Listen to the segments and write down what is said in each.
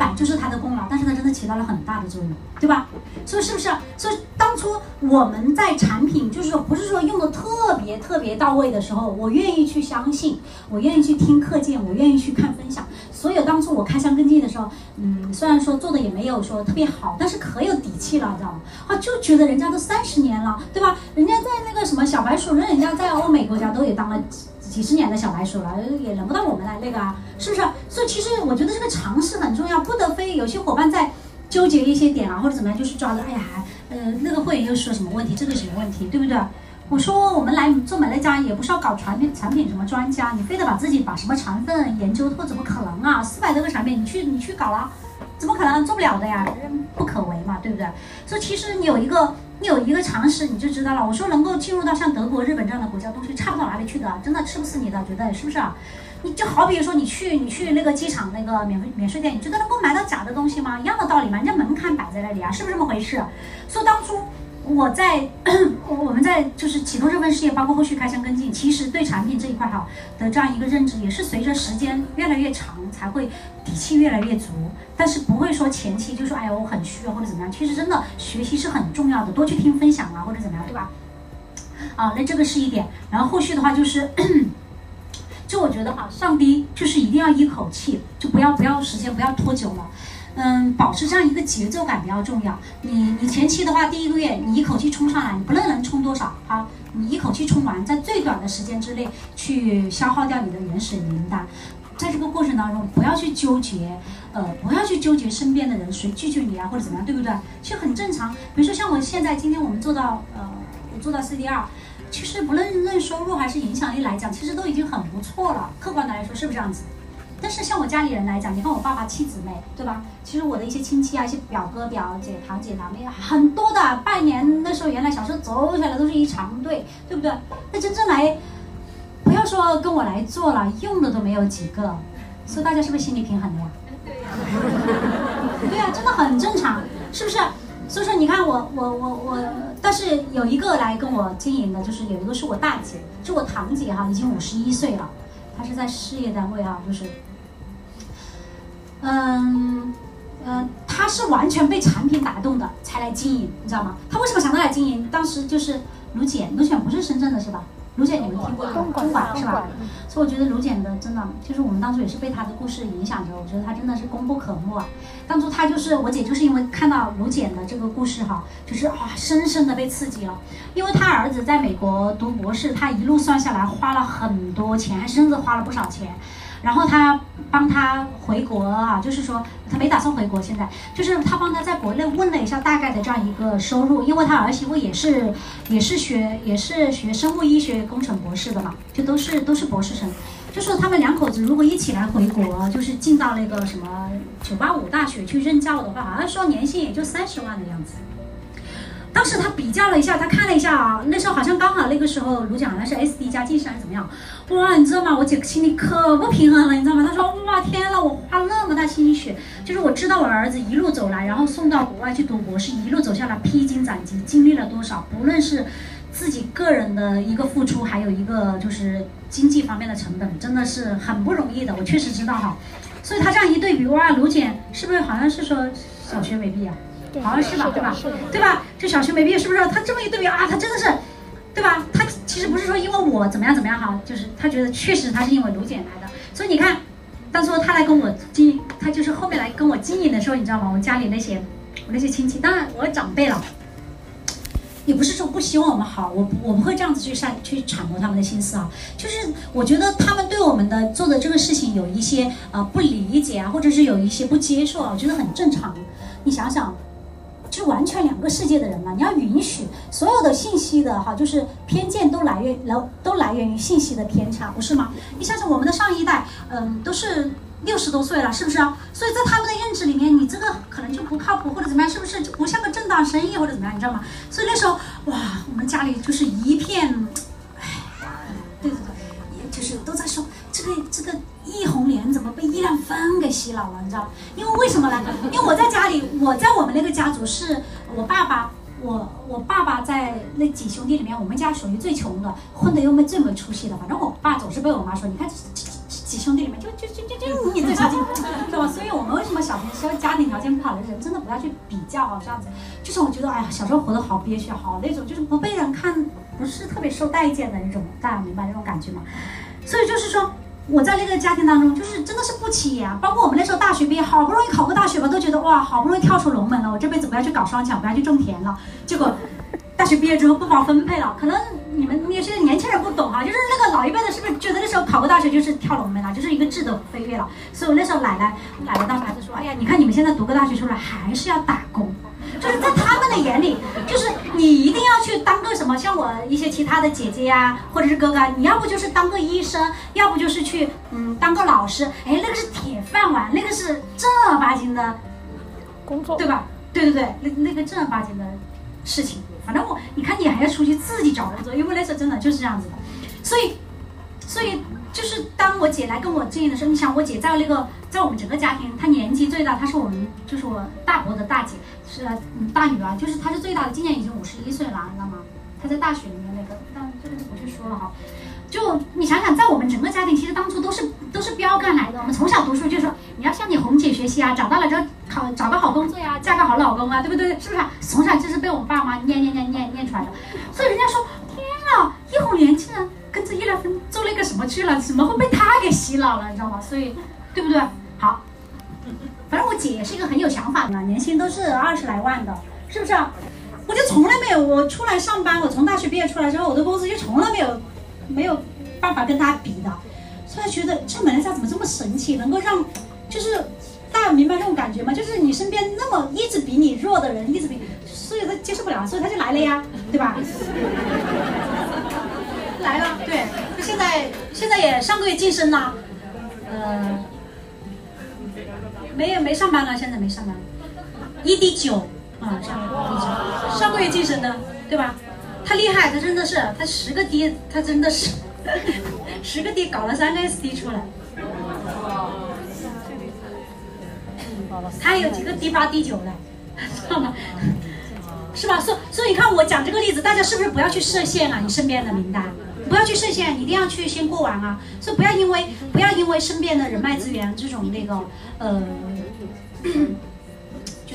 板就是他的功劳，但是他真的起到了很大的作用，对吧？所以是不是？所以当初我们在产品就是说不是说用的特别特别到位的时候，我愿意去相信，我愿意去听课件，我愿意去看分享。所以当初我开箱跟进的时候，嗯，虽然说做的也没有说特别好，但是可有底气了，你知道吗？啊，就觉得人家都三十年了，对吧？人家在那个什么小白鼠，人人家在欧美国家都也当了几十年的小白鼠了，也轮不到我们来那个啊，是不是？所以其实我觉得这个尝试很重要，不得非有些伙伴在纠结一些点啊，或者怎么样，就是抓着，哎呀，呃，那个会员又说什么问题，这个什么问题，对不对？我说我们来做美乐家也不是要搞产品产品什么专家，你非得把自己把什么成分研究透，怎么可能啊？四百多个产品，你去你去搞啊，怎么可能做不了的呀？不可为嘛，对不对？所以其实你有一个你有一个常识，你就知道了。我说能够进入到像德国、日本这样的国家，东西差不到哪里去的，真的吃不死你的，觉得是不是？你就好比说你去你去那个机场那个免费免税店，你觉得能够买到假的东西吗？一样的道理嘛，人家门槛摆在那里啊，是不是这么回事？说当初。我在 我们在就是启动这份事业，包括后续开箱跟进，其实对产品这一块哈的这样一个认知，也是随着时间越来越长，才会底气越来越足。但是不会说前期就说哎呀我很虚啊或者怎么样，其实真的学习是很重要的，多去听分享啊或者怎么样，对吧？啊，那这个是一点。然后后续的话就是，就我觉得哈，上滴就是一定要一口气，就不要不要时间不要拖久了。嗯，保持这样一个节奏感比较重要。你你前期的话，第一个月你一口气冲上来，你不论能冲多少啊，你一口气冲完，在最短的时间之内去消耗掉你的原始名单。在这个过程当中，不要去纠结，呃，不要去纠结身边的人谁拒绝你啊，或者怎么样，对不对？其实很正常。比如说像我现在今天我们做到呃，我做到 CDR，其实不论论收入还是影响力来讲，其实都已经很不错了。客观的来说，是不是这样子？但是像我家里人来讲，你看我爸爸七姊妹，对吧？其实我的一些亲戚啊，一些表哥表姐、堂姐堂妹很多的。拜年那时候，原来小时候走起来都是一长队，对不对？那真正来，不要说跟我来做了，用的都没有几个。所以大家是不是心理平衡的呀？对呀。对呀，真的很正常，是不是？所以说你看我我我我，但是有一个来跟我经营的，就是有一个是我大姐，是我堂姐哈，已经五十一岁了，她是在事业单位啊，就是。嗯，呃，他是完全被产品打动的才来经营，你知道吗？他为什么想到来经营？当时就是卢简，卢简不是深圳的是吧？卢简你们听过吗？东莞是吧？所以我觉得卢简的真的，就是我们当初也是被他的故事影响着，我觉得他真的是功不可没啊。当初他就是我姐，就是因为看到卢简的这个故事哈，就是啊，深深的被刺激了。因为他儿子在美国读博士，他一路算下来花了很多钱，还甚至花了不少钱。然后他帮他回国啊，就是说他没打算回国，现在就是他帮他在国内问了一下大概的这样一个收入，因为他儿媳妇也是也是学也是学生物医学工程博士的嘛，就都是都是博士生，就说他们两口子如果一起来回国，就是进到那个什么九八五大学去任教的话，好像说年薪也就三十万的样子。当时他比较了一下，他看了一下啊，那时候好像刚好那个时候卢姐好像是 SD 加晋升还是怎么样？哇，你知道吗？我姐心里可不平衡了，你知道吗？她说哇天呐，我花那么大心血，就是我知道我儿子一路走来，然后送到国外去读博士，一路走下来披荆斩棘，经历了多少，不论是自己个人的一个付出，还有一个就是经济方面的成本，真的是很不容易的。我确实知道哈，所以他这样一对比，哇，卢简是不是好像是说小学没毕业？好像是吧，对吧？对吧？这小学没毕业，是不是？他这么一对比啊，他真的是，对吧？他其实不是说因为我怎么样怎么样哈，就是他觉得确实他是因为卢简来的。所以你看，当初他来跟我经营，他就是后面来跟我经营的时候，你知道吗？我家里那些我那些亲戚，当然我长辈了，也不是说不希望我们好，我我不会这样子去善去揣摩他们的心思啊。就是我觉得他们对我们的做的这个事情有一些呃不理解啊，或者是有一些不接受啊，我觉得很正常。你想想。就完全两个世界的人了，你要允许所有的信息的哈，就是偏见都来源来都来源于信息的偏差，不是吗？你想想我们的上一代，嗯，都是六十多岁了，是不是？所以在他们的认知里面，你这个可能就不靠谱或者怎么样，是不是就不像个正当生意或者怎么样，你知道吗？所以那时候哇，我们家里就是一片，哎，对对对，也就是都在说这个这个。易红莲怎么被易亮芬给洗脑了？你知道？因为为什么呢？因为我在家里，我在我们那个家族是我爸爸，我我爸爸在那几兄弟里面，我们家属于最穷的，混的又没最没出息的。反正我爸总是被我妈说，你看几兄弟里面就就就就就你最差劲，知道吧？所以我们为什么小时候家庭条件不好的人，真的不要去比较啊，这样子。就是我觉得，哎呀，小时候活得好憋屈，好那种，就是不被人看，不是特别受待见的那种，大家明白那种感觉吗？所以就是说。我在那个家庭当中，就是真的是不起眼啊。包括我们那时候大学毕业，好不容易考个大学吧，都觉得哇，好不容易跳出龙门了，我这辈子不要去搞双抢，不要去种田了。结果大学毕业之后不包分配了。可能你们有些年轻人不懂哈、就是那个老一辈的，是不是觉得那时候考个大学就是跳龙门了，就是一个质的飞跃了？所以我那时候奶奶奶奶当时还是说，哎呀，你看你们现在读个大学出来还是要打工。就是在他们的眼里，就是你一定要去当个什么，像我一些其他的姐姐呀、或者是哥哥，你要不就是当个医生，要不就是去嗯当个老师，哎，那个是铁饭碗，那个是正儿八经的工作，对吧？对对对，那那个正儿八经的事情。反正我，你看你还要出去自己找工作，因为那时候真的就是这样子的，所以，所以。就是当我姐来跟我建议的时候，你想我姐在那个在我们整个家庭，她年纪最大，她是我们就是我大伯的大姐，是大女儿，就是她是最大的，今年已经五十一岁了，你知道吗？她在大学里面那个，但这个就不去说了哈。就你想想，在我们整个家庭，其实当初都是都是标杆来的。我们从小读书就说，你要向你红姐学习啊，长大了之后考找个好工作呀、嫁个好老公啊，对不对？是不是？从小就是被我们爸妈念念念念念出来的。所以人家说，天啊，一红年轻人。跟着叶来芬做那个什么去了？怎么会被他给洗脑了？你知道吗？所以，对不对？好，反正我姐也是一个很有想法的，年薪都是二十来万的，是不是？我就从来没有，我出来上班，我从大学毕业出来之后，我的工资就从来没有没有办法跟他比的。所以觉得这美乐家怎么这么神奇，能够让就是大家明白这种感觉吗？就是你身边那么一直比你弱的人，一直比，所以他接受不了，所以他就来了呀，对吧？来了，对，他现在现在也上个月晋升了，呃，没有没上班了，现在没上班，ED 九，啊，上个月上上个月晋升的，对吧？他厉害，他真的是，他十个 D，他真的是 十个 D 搞了三个 SD 出来，他有几个 D 八 D 九的，知道吗？是吧？所所以你看我讲这个例子，大家是不是不要去设限啊？你身边的名单。不要去设限，一定要去先过完啊！所以不要因为不要因为身边的人脉资源这种那个呃，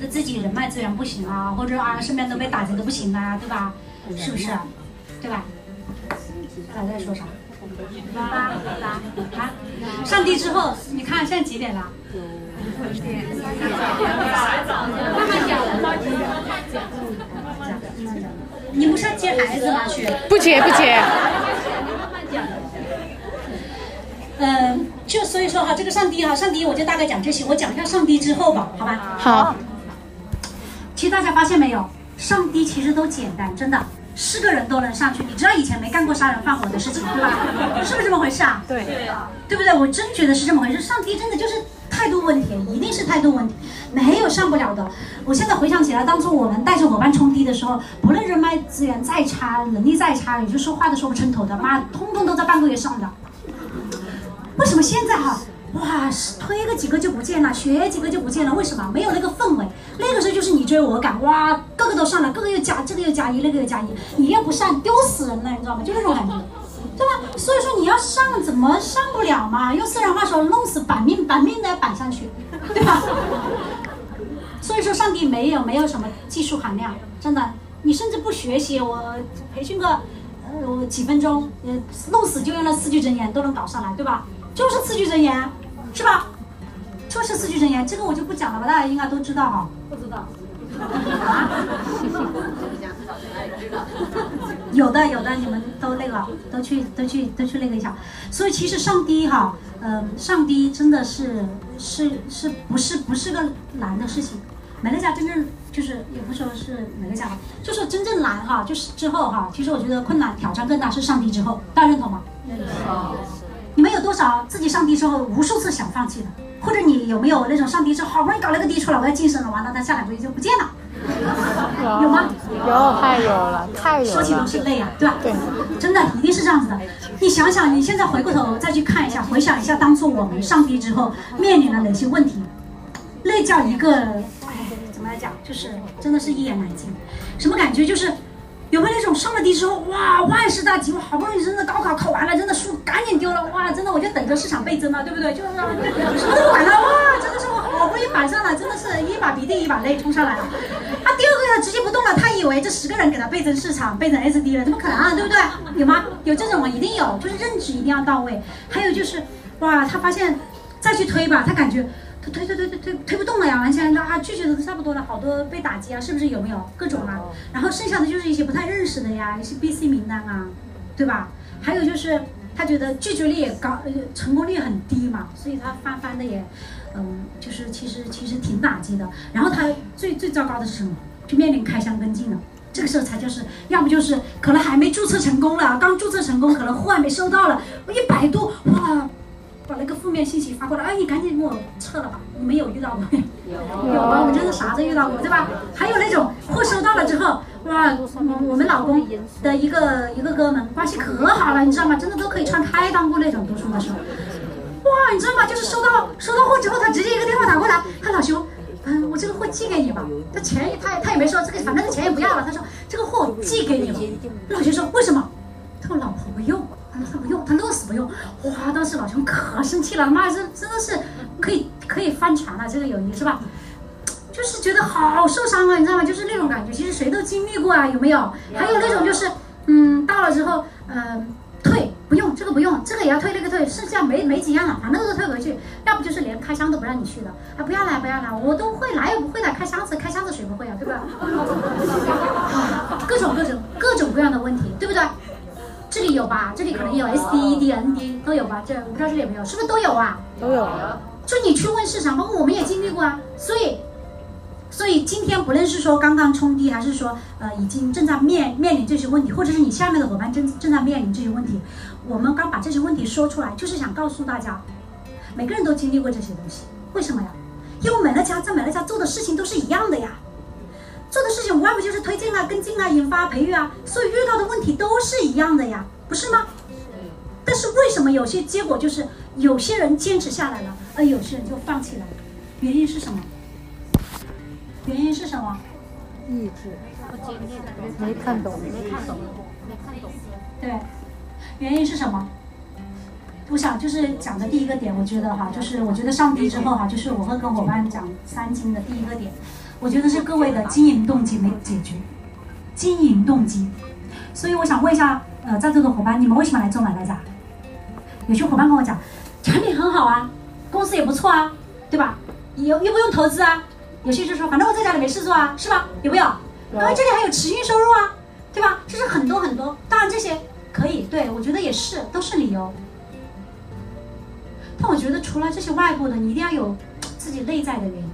得自己人脉资源不行啊，或者啊身边都被打击的不行啊，对吧？是不是？对吧？还在说啥？八八啊！上帝之后，你看现在几点了？慢慢讲，慢讲，你不是要接孩子吗？去？不接，不接。嗯，就所以说哈，这个上帝哈，上帝我就大概讲这些，我讲一下上帝之后吧，好吧？好。其实大家发现没有，上帝其实都简单，真的，是个人都能上去。你知道以前没干过杀人放火的事情，对。吧？是不是这么回事啊？对。对不对？我真觉得是这么回事。上帝真的就是态度问题，一定是态度问题，没有上不了的。我现在回想起来，当初我们带着伙伴冲低的时候，不论人脉资源再差，能力再差，也就说话都说不成头的，妈，通通都在半个月上的。为什么现在哈，哇，推个几个就不见了，学几个就不见了？为什么？没有那个氛围。那个时候就是你追我赶，哇，个个都上了，个个又加，这个又加一，那个又加一，你又不上，丢死人了，你知道吗？就那种感觉，对吧？所以说你要上，怎么上不了嘛？用四川话说，弄死板命，板命的板上去，对吧？所以说上帝没有没有什么技术含量，真的，你甚至不学习，我培训个呃几分钟，呃，弄死就用了四句真言都能搞上来，对吧？就是四句真言，是吧？就是四句真言，这个我就不讲了吧，大家应该都知道哈。不知道。啊？有的有的，你们都那个，都去都去都去那个一下。所以其实上帝哈，嗯、呃，上帝真的是是是不是不是个难的事情。美乐家真正就是也不说是美乐家吧，就是真正难哈，就是之后哈，其实我觉得困难挑战更大是上帝之后，大家认同吗？认同。你们有多少自己上帝之后无数次想放弃的？或者你有没有那种上帝之后好不容易搞了个低出来，我要晋升了，完了他下两个月就不见了？有，有吗？有，太有了，太有了。说起都是泪啊，对吧？对，真的一定是这样子的。你想想，你现在回过头再去看一下，回想一下当初我们上帝之后面临了哪些问题，那叫一个，哎，怎么来讲？就是真的是一言难尽。什么感觉？就是有没有那种上了地之后，哇，万事大吉，我好不容易真的高考考完了，真的书赶紧丢了，哇，真的我就等着市场倍增了，对不对？就是什么都不管了，哇，真的是我好不容易反上了，真的是一把鼻涕一把泪冲上来了。他第二个月直接不动了，他以为这十个人给他倍增市场，倍增 SD 了，怎么可能啊？对不对？有吗？有这种吗？一定有，就是认知一定要到位。还有就是，哇，他发现再去推吧，他感觉。他推推推推推推不动了呀，完全啊拒绝的都差不多了，好多被打击啊，是不是有没有各种啊？然后剩下的就是一些不太认识的呀，一些 BC 名单啊，对吧？还有就是他觉得拒绝率也高，呃，成功率很低嘛，所以他翻翻的也，嗯，就是其实其实挺打击的。然后他最最糟糕的是什么？就面临开箱跟进了，这个时候才就是，要不就是可能还没注册成功了，刚注册成功，可能货还没收到了，我一百度哇。把那个负面信息发过来，哎，你赶紧给我撤了吧！你们有遇到过没有？有啊，我真的啥都遇到过，对吧？还有那种货收到了之后，哇，我们老公的一个一个哥们关系可好了，你知道吗？真的都可以穿开裆裤那种读书的时候，哇，你知道吗？就是收到收到货之后，他直接一个电话打过来，他老兄，嗯，我这个货寄给你吧，他钱他他也没说这个，反正这钱也不要了，他说这个货寄给你了。老兄说为什么？不用。哇，当时老兄可生气了，妈，这真的是可以可以翻船了，这个友谊是吧？就是觉得好受伤啊，你知道吗？就是那种感觉，其实谁都经历过啊，有没有？还有那种就是，嗯，到了之后，嗯、退不用这个不用，这个也要退那个退，剩下没没几样了，反正都退回去。要不就是连开箱都不让你去的，啊，不要来不要来，我都会来，又不会来开箱子，开箱子谁不会啊？对吧？各种各种各种各样的问题，对不对？这里有吧？这里可能有 S D E D N D 都有吧？这我不知道这里有没有，是不是都有啊？都有。就你去问市场，包括我们也经历过啊。所以，所以今天不论是说刚刚冲低，还是说呃已经正在面面临这些问题，或者是你下面的伙伴正正在面临这些问题，我们刚把这些问题说出来，就是想告诉大家，每个人都经历过这些东西。为什么呀？因为美乐家在美乐家做的事情都是一样的呀。做的事情无外乎就是推进啊、跟进啊、引发、培育啊，所以遇到的问题都是一样的呀，不是吗？但是为什么有些结果就是有些人坚持下来了，而有些人就放弃了？原因是什么？原因是什么？意志。没看懂，没看懂，没看懂。对，原因是什么？我想就是讲的第一个点，我觉得哈，就是我觉得上帝之后哈，就是我会跟伙伴讲三金的第一个点。我觉得是各位的经营动机没解决，经营动机，所以我想问一下，呃，在座的伙伴，你们为什么来做买卖家？有些伙伴跟我讲，产品很好啊，公司也不错啊，对吧？又又不用投资啊。有些就说，反正我在家里没事做啊，是吧？有没有？然后这里还有持续收入啊，对吧？这是很多很多，当然这些可以，对，我觉得也是，都是理由。但我觉得除了这些外部的，你一定要有自己内在的原因。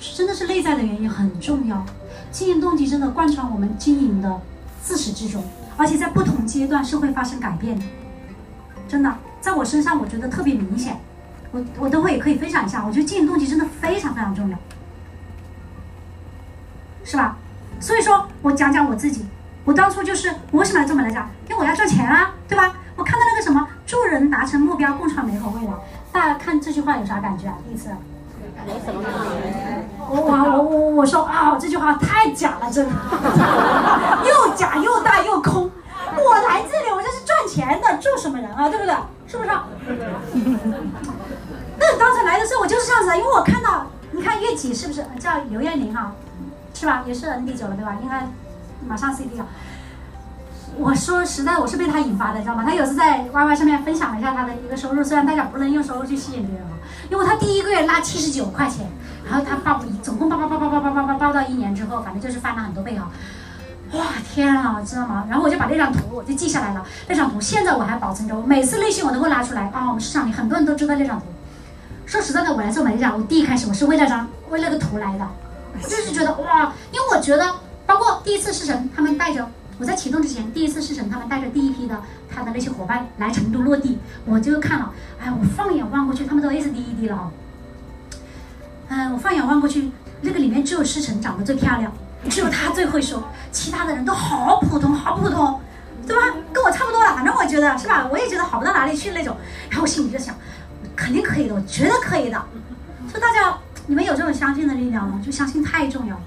真的是内在的原因很重要，经营动机真的贯穿我们经营的自始至终，而且在不同阶段是会发生改变的。真的，在我身上我觉得特别明显，我我等会也可以分享一下。我觉得经营动机真的非常非常重要，是吧？所以说我讲讲我自己，我当初就是我为什么要做美乐家？因为我要赚钱啊，对吧？我看到那个什么助人达成目标，共创美好未来，大家看这句话有啥感觉啊？第一次。什么感觉。我我我我说啊，这句话太假了，真的，又假又大又空。我来这里，我就是赚钱的，做什么人啊？对不对？是不是？那当时来的时候，我就是这样子的，因为我看到，你看月季是不是叫刘艳玲哈？是吧？也是 ND 九了，对吧？应该马上 CD 了。我说实在，我是被他引发的，知道吗？他有次在 YY 上面分享了一下他的一个收入，虽然大家不能用收入去吸引别人啊，因为他第一个拉七十九块钱，然后他报总共报报报报报报报报到一年之后，反正就是翻了很多倍哈，哇天啊，知道吗？然后我就把那张图我就记下来了，那张图现在我还保存着，我每次内心我都会拉出来啊。我们市场里很多人都知道那张图。说实在的，我来做美乐家，我第一开始我是为那张为那个图来的，我就是觉得哇，因为我觉得包括第一次试乘，他们带着。我在启动之前，第一次试乘，他们带着第一批的他的那些伙伴来成都落地，我就看了，哎，我放眼望过去，他们都 SDED 了啊，嗯，我放眼望过去，那个里面只有试乘长得最漂亮，只有他最会说，其他的人都好普通，好普通，对吧？跟我差不多了，反正我觉得是吧？我也觉得好不到哪里去那种，然后我心里就想，肯定可以的，我觉得可以的，所以大家，你们有这种相信的力量吗？就相信太重要了。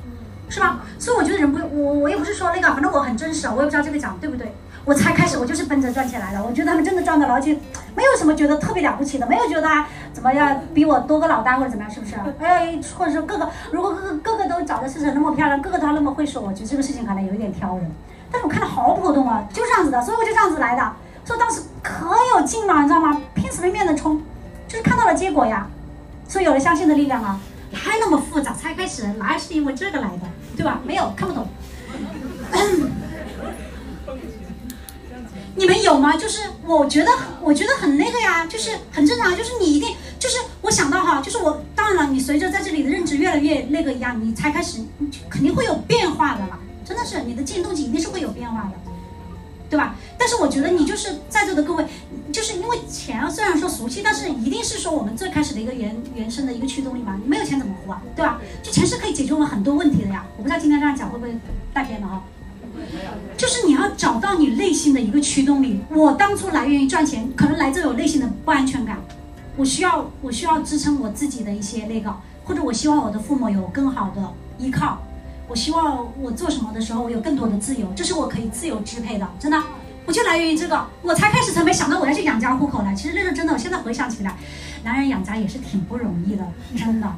是吧？所以我觉得人不，我我也不是说那个，反正我很真实啊，我也不知道这个讲对不对。我才开始，我就是奔着赚钱来的。我觉得他们真的赚到了，而且没有什么觉得特别了不起的，没有觉得怎么样比我多个老大或者怎么样，是不是？哎，或者说各个如果各个各个都找的是那么漂亮，各个都那么会说，我觉得这个事情可能有一点挑人。但是我看的好普通啊，就这样子的，所以我就这样子来的。所以当时可有劲了，你知道吗？拼死拼命的冲，就是看到了结果呀，所以有了相信的力量啊。还那么复杂，才开始哪是因为这个来的，对吧？没有看不懂。你们有吗？就是我觉得，我觉得很那个呀，就是很正常。就是你一定，就是我想到哈，就是我当然了，你随着在这里的认知越来越那个一样，你才开始肯定会有变化的啦。真的是你的进动机一定是会有变化的，对吧？但是我觉得你就是在座的各位，就是因为钱虽然说俗气，但是一定是说我们最开始的一个原原生的一个驱动力嘛。你没有钱怎么活啊？对吧？就钱是可以解决我们很多问题的呀。我不知道今天这样讲会不会带偏了哈。就是你要找到你内心的一个驱动力。我当初来源于赚钱，可能来自我内心的不安全感。我需要，我需要支撑我自己的一些那个，或者我希望我的父母有更好的依靠。我希望我做什么的时候，我有更多的自由，这是我可以自由支配的。真的，我就来源于这个。我才开始才没想到我要去养家糊口呢。其实那是真的，我现在回想起来，男人养家也是挺不容易的，真的，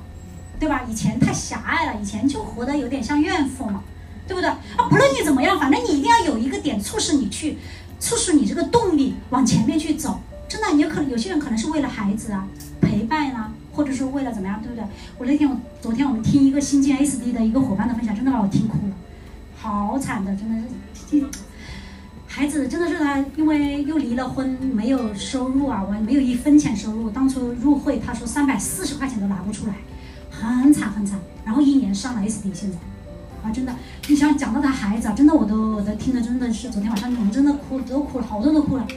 对吧？以前太狭隘了，以前就活得有点像怨妇嘛。对不对啊？不论你怎么样，反正你一定要有一个点促使你去，促使你这个动力往前面去走。真的，你有可能有些人可能是为了孩子啊，陪伴啊，或者是为了怎么样，对不对？我那天我昨天我们听一个新进 SD 的一个伙伴的分享，真的把我听哭了，好惨的，真的是，孩子真的是他，因为又离了婚，没有收入啊，我没有一分钱收入。当初入会他说三百四十块钱都拿不出来，很惨很惨。然后一年上了 SD，现在。啊，真的，你想讲到他孩子啊，真的，我都我都听的真的是，昨天晚上我们真的哭，都哭了，好多都哭了，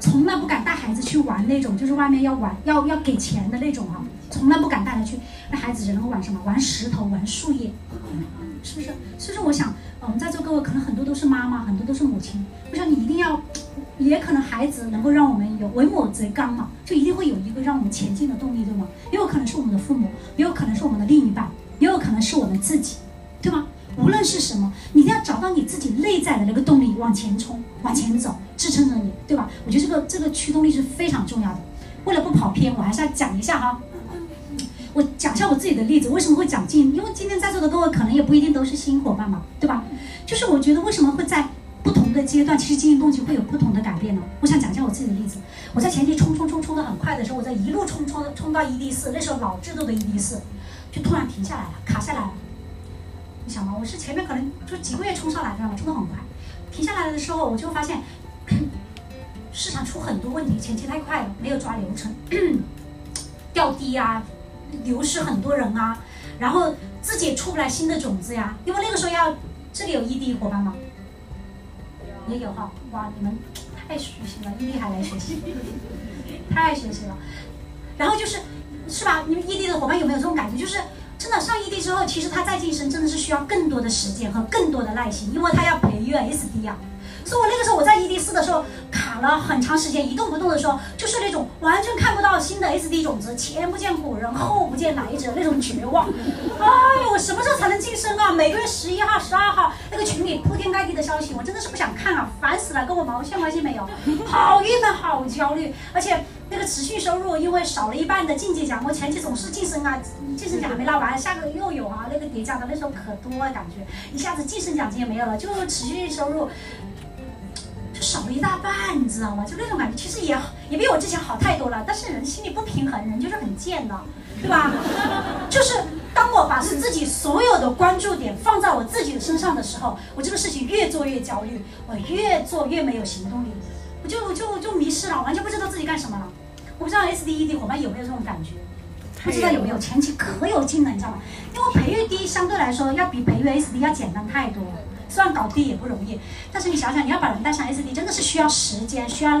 从来不敢带孩子去玩那种，就是外面要玩要要给钱的那种啊，从来不敢带他去，那孩子只能够玩什么？玩石头，玩树叶，是不是？所以说，我想，我们在座各位可能很多都是妈妈，很多都是母亲，我想你一定要，也可能孩子能够让我们有为母则刚嘛，就一定会有一个让我们前进的动力，对吗？也有可能是我们的父母，也有可能是我们的另一半，也有可能是我们自己，对吗？无论是什么，你一定要找到你自己内在的那个动力，往前冲，往前走，支撑着你，对吧？我觉得这个这个驱动力是非常重要的。为了不跑偏，我还是要讲一下哈。我讲一下我自己的例子，为什么会讲进？因为今天在座的各位可能也不一定都是新伙伴嘛，对吧？就是我觉得为什么会在不同的阶段，其实经营动机会有不同的改变呢？我想讲一下我自己的例子。我在前期冲冲冲冲的很快的时候，我在一路冲冲冲到 ED 四，那时候老制度的 ED 四，就突然停下来了，卡下来了。你想嘛，我是前面可能就几个月冲上来，知道吗？冲得很快，停下来的时候，我就发现 市场出很多问题，前期太快了，没有抓流程，掉低啊，流失很多人啊，然后自己也出不来新的种子呀。因为那个时候要这里有异地伙伴吗？也有哈，哇，你们太熟悉了，异地还来学习，太爱学习了。然后就是，是吧？你们异地的伙伴有没有这种感觉？就是。之后，其实他再晋升真的是需要更多的时间和更多的耐心，因为他要培育 SD 啊。所以我那个时候我在 ED 四的时候卡了很长时间，一动不动的时候，就是那种完全看不到新的 SD 种子，前不见古人后不见来者那种绝望。哎呦，我什么时候才能晋升啊？每个月十一号、十二号那个群里铺天盖地的消息，我真的是不想看啊，烦死了，跟我毛线关系没有，好郁闷，好焦虑，而且。那个持续收入因为少了一半的晋级奖，我前期总是晋升啊，晋升奖还没拿完，下个月又有啊，那个叠加的那时候可多了，感觉一下子晋升奖金也没有了，就持续收入就少了一大半，你知道吗？就那种感觉，其实也也比我之前好太多了，但是人心里不平衡，人就是很贱的，对吧？就是当我把自己所有的关注点放在我自己的身上的时候，我这个事情越做越焦虑，我越做越没有行动力，我就就就迷失了，完全不知道自己干什么了。我不知道 SD ED 伙伴有没有这种感觉，不知道有没有前期可有劲了，你知道吗？因为培育 D 相对来说要比培育 SD 要简单太多了，虽然搞 D 也不容易，但是你想想，你要把人带上 SD 真的是需要时间，需要